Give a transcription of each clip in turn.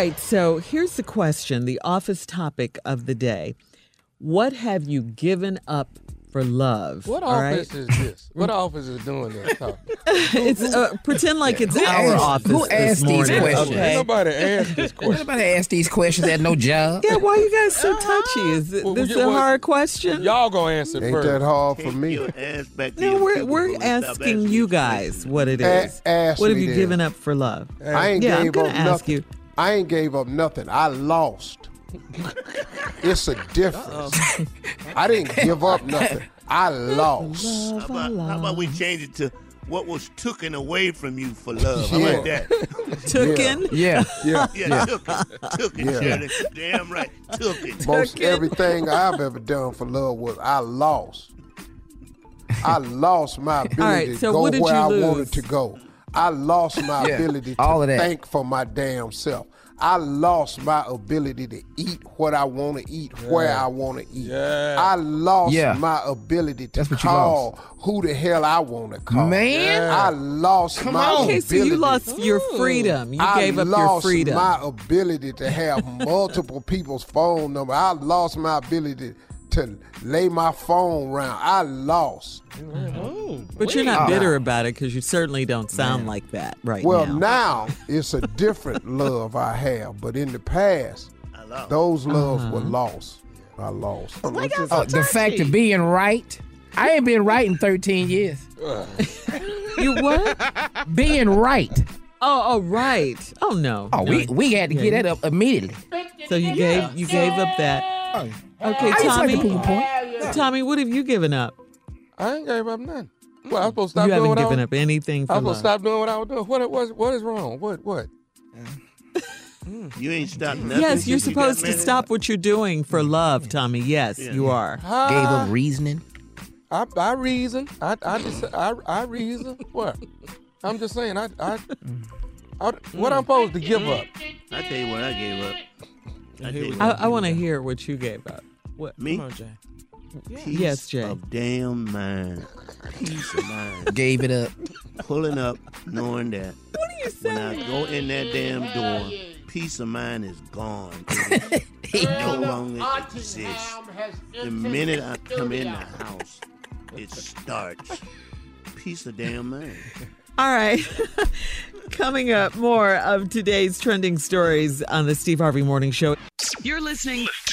Right, so here's the question the office topic of the day. What have you given up for love? What All right? office is this? What office is doing this? Talk? it's uh, pretend like it's Who our asked- office. who this asked these questions? Okay? Nobody asked this question. Nobody asked these questions at no job. Yeah, why are you guys so touchy? Is it, Well, this yeah, a well, hard question? Y'all gonna answer Ain't first. that hard for me? No, we're we're asking you guys what it is. A- ask what have me you then. given up for love? I ain't yeah, I'm gonna up ask nothing. you. I ain't gave up nothing. I lost. it's a difference. I didn't give up nothing. I lost. How about, how about we change it to what was taken away from you for love? How Yeah. about that? Tooken? Yeah. Yeah. Yeah, yeah. took it. Took it, Yeah. Shirley. Damn right. Took it. Most Took everything I've ever done for love was I lost. I lost my ability right, to so go what did where you I lose? wanted to go. I lost my Yeah, ability to all of that. think for my damn self. I lost my ability to eat what I want to eat where I want to eat. Yeah. I lost Yeah. my ability to That's what you call who the hell I want to call. Man. I lost Come my on. Okay, so you ability- lost your freedom. You I gave up your lost freedom. my ability to have multiple people's phone number. I lost my ability to lay my phone around. I lost. but you're not bitter about it because you certainly don't sound like that right Well, now. now it's a different love I have, but in the past, I lost. those loves were Uh-huh. lost. I lost. Oh, the fact of being right. I ain't been right in 13 years. you what? Being right. Oh, oh, right. Oh no. Oh, No. we we had to Yeah, get that up immediately. So you gave you gave up that. Okay, I just like Tommy. to point. Tommy, what have you given up? I ain't gave up nothing. Well, I was supposed to stop you doing haven't what I given was. up anything for I was supposed to stop doing what I was doing. What it was? What is wrong? What? What? You ain't stopped nothing. Yes, you're since you supposed to stop what you're doing for love, Tommy. Yes, you are. Gave Ah, up reasoning. I, I reason. I I, just, I I reason. What? I'm just saying. I I, I what I'm supposed to give up. I tell you what I gave up. I tell you what I, I I want to hear what you gave up. What? Me? Come on, Jay. Peace Yes, Jay. of damn mind. Peace of mind. Gave it up. Pulling up, knowing that What are you when I go in that damn door, peace of mind is gone. It no longer exists. The minute I come in the house, it starts. Peace of damn mind. All right. Coming up, more of today's trending stories on the Steve Harvey Morning Show. You're listening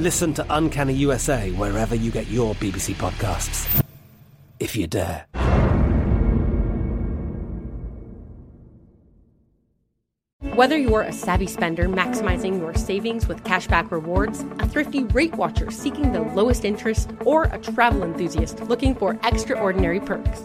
Listen to Uncanny USA wherever you get your BBC podcasts, if you dare. Whether you're a savvy spender maximizing your savings with cashback rewards, a thrifty rate watcher seeking the lowest interest, or a travel enthusiast looking for extraordinary perks,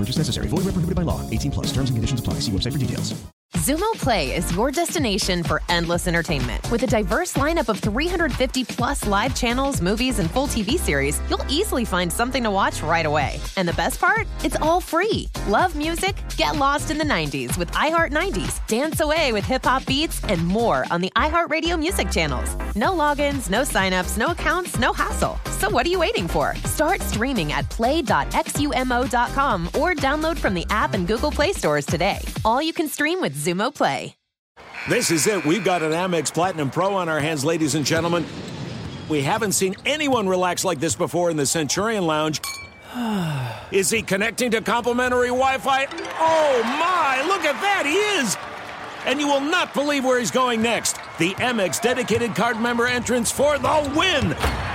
Purchase necessary. Void where prohibited by law. 18 plus. Terms and conditions apply. See website for details. Xumo Play is your destination for endless entertainment. With a diverse lineup of 350 plus live channels, movies, and full TV series, you'll easily find something to watch right away. And the best part? It's all free. Love music? Get lost in the 90s with iHeart 90s, dance away with hip hop beats, and more on the iHeartRadio music channels. No logins, no signups, no accounts, no hassle. So what are you waiting for? Start streaming at play.xumo.com or download from the app and Google Play stores today. All you can stream with Xumo Play. This is it. We've got an Amex Platinum Pro on our hands, ladies and gentlemen. We haven't seen anyone relax like this before in the Centurion Lounge. Is he connecting to complimentary Wi Fi? Oh my, look at that, he is! And you will not believe where he's going next. The Amex dedicated card member entrance for the win!